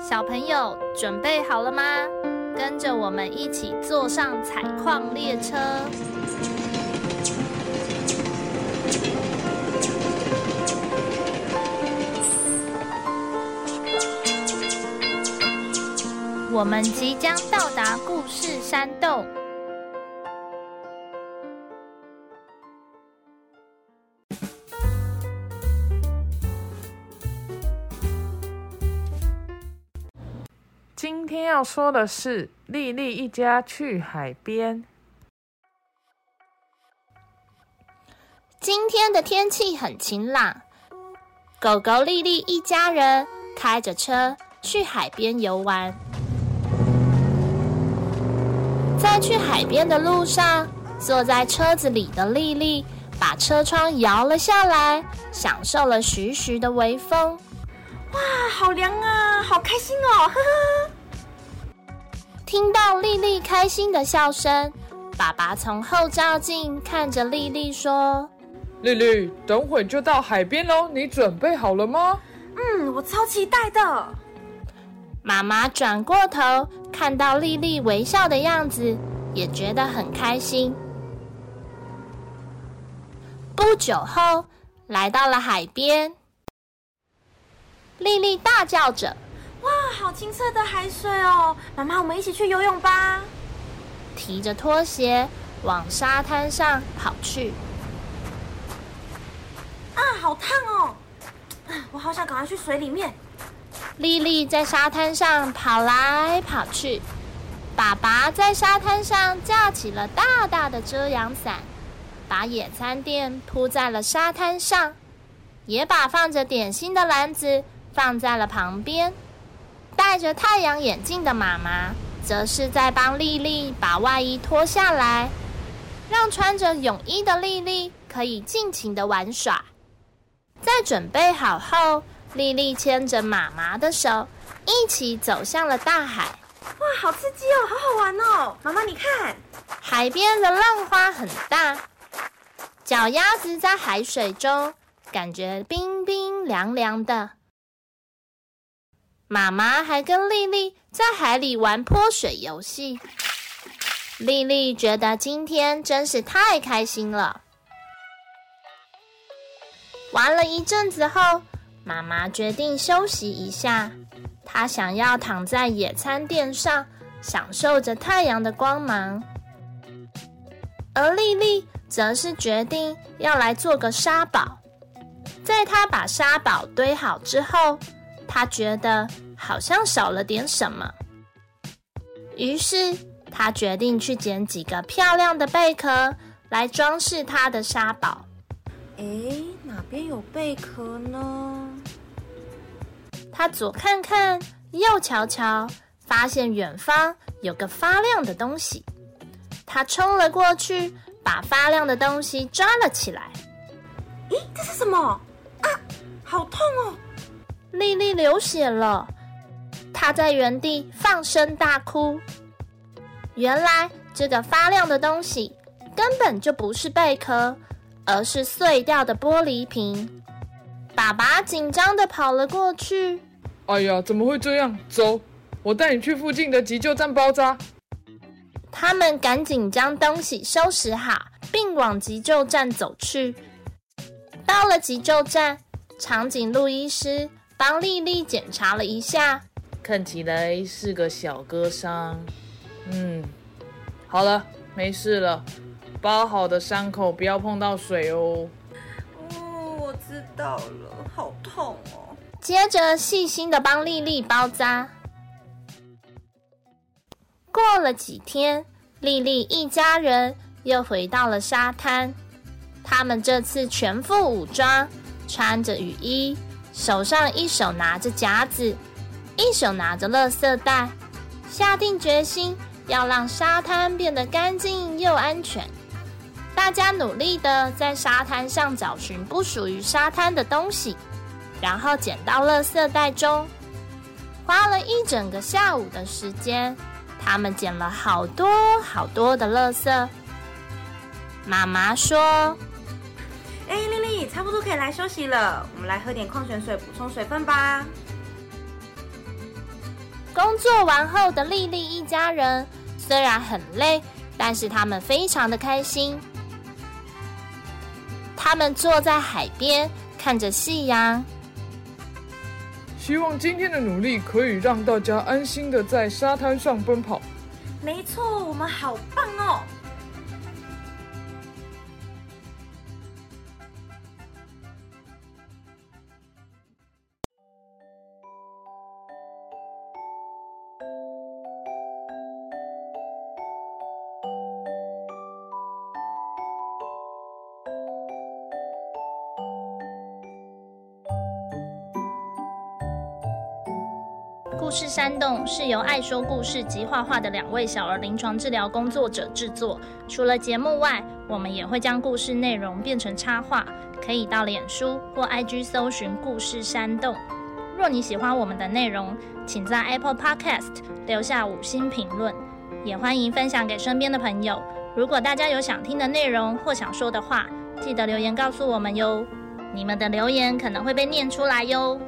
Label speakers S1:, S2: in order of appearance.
S1: 小朋友准备好了吗？跟着我们一起坐上采矿列车。我们即将到达故事山洞。
S2: 今天要说的是丽丽一家去海边。
S1: 今天的天气很晴朗，狗狗丽丽一家人开着车去海边游玩。在去海边的路上，坐在车子里的丽丽把车窗摇了下来，享受了徐徐的微风。
S3: 哇，好凉啊，好开心哦！呵呵。
S1: 听到丽丽开心的笑声，爸爸从后照镜看着丽丽说：“
S2: 丽丽，等会就到海边喽，你准备好了吗？”“
S3: 嗯，我超期待的。”
S1: 妈妈转过头，看到丽丽微笑的样子，也觉得很开心。不久后，来到了海边。丽丽大叫着：“
S3: 哇，好清澈的海水哦！妈妈，我们一起去游泳吧！”
S1: 提着拖鞋往沙滩上跑去。
S3: 啊，好烫哦！我好想赶快去水里面。
S1: 丽丽在沙滩上跑来跑去，爸爸在沙滩上架起了大大的遮阳伞，把野餐垫铺在了沙滩上，也把放着点心的篮子。放在了旁边，戴着太阳眼镜的妈妈则是在帮丽丽把外衣脱下来，让穿着泳衣的丽丽可以尽情的玩耍。在准备好后，丽丽牵着妈妈的手，一起走向了大海。
S3: 哇，好刺激哦，好好玩哦！妈妈，你看，
S1: 海边的浪花很大，脚丫子在海水中，感觉冰冰凉凉的。妈妈还跟丽丽在海里玩泼水游戏，丽丽觉得今天真是太开心了。玩了一阵子后，妈妈决定休息一下，她想要躺在野餐垫上，享受着太阳的光芒。而丽丽则是决定要来做个沙堡，在她把沙堡堆好之后。他觉得好像少了点什么，于是他决定去捡几个漂亮的贝壳来装饰他的沙堡。
S3: 诶，哪边有贝壳呢？
S1: 他左看看，右瞧瞧，发现远方有个发亮的东西。他冲了过去，把发亮的东西抓了起来。
S3: 咦，这是什么？啊，好痛哦！
S1: 丽丽流血了，她在原地放声大哭。原来这个发亮的东西根本就不是贝壳，而是碎掉的玻璃瓶。爸爸紧张的跑了过去。
S2: 哎呀，怎么会这样？走，我带你去附近的急救站包扎。
S1: 他们赶紧将东西收拾好，并往急救站走去。到了急救站，长颈鹿医师。帮丽丽检查了一下，
S2: 看起来是个小割伤。嗯，好了，没事了。包好的伤口不要碰到水
S3: 哦。哦，我知道了，好痛哦。
S1: 接着细心的帮丽丽包扎。过了几天，丽丽一家人又回到了沙滩。他们这次全副武装，穿着雨衣。手上一手拿着夹子，一手拿着垃圾袋，下定决心要让沙滩变得干净又安全。大家努力的在沙滩上找寻不属于沙滩的东西，然后捡到垃圾袋中。花了一整个下午的时间，他们捡了好多好多的垃圾。妈妈说。
S3: 差不多可以来休息了。我们来喝点矿泉水补充水分吧。
S1: 工作完后的丽丽一家人虽然很累，但是他们非常的开心。他们坐在海边，看着夕阳。
S2: 希望今天的努力可以让大家安心的在沙滩上奔跑。
S3: 没错，我们好棒
S1: 故事山洞是由爱说故事及画画的两位小儿临床治疗工作者制作。除了节目外，我们也会将故事内容变成插画，可以到脸书或 IG 搜寻“故事山洞”。若你喜欢我们的内容，请在 Apple Podcast 留下五星评论，也欢迎分享给身边的朋友。如果大家有想听的内容或想说的话，记得留言告诉我们哟。你们的留言可能会被念出来哟。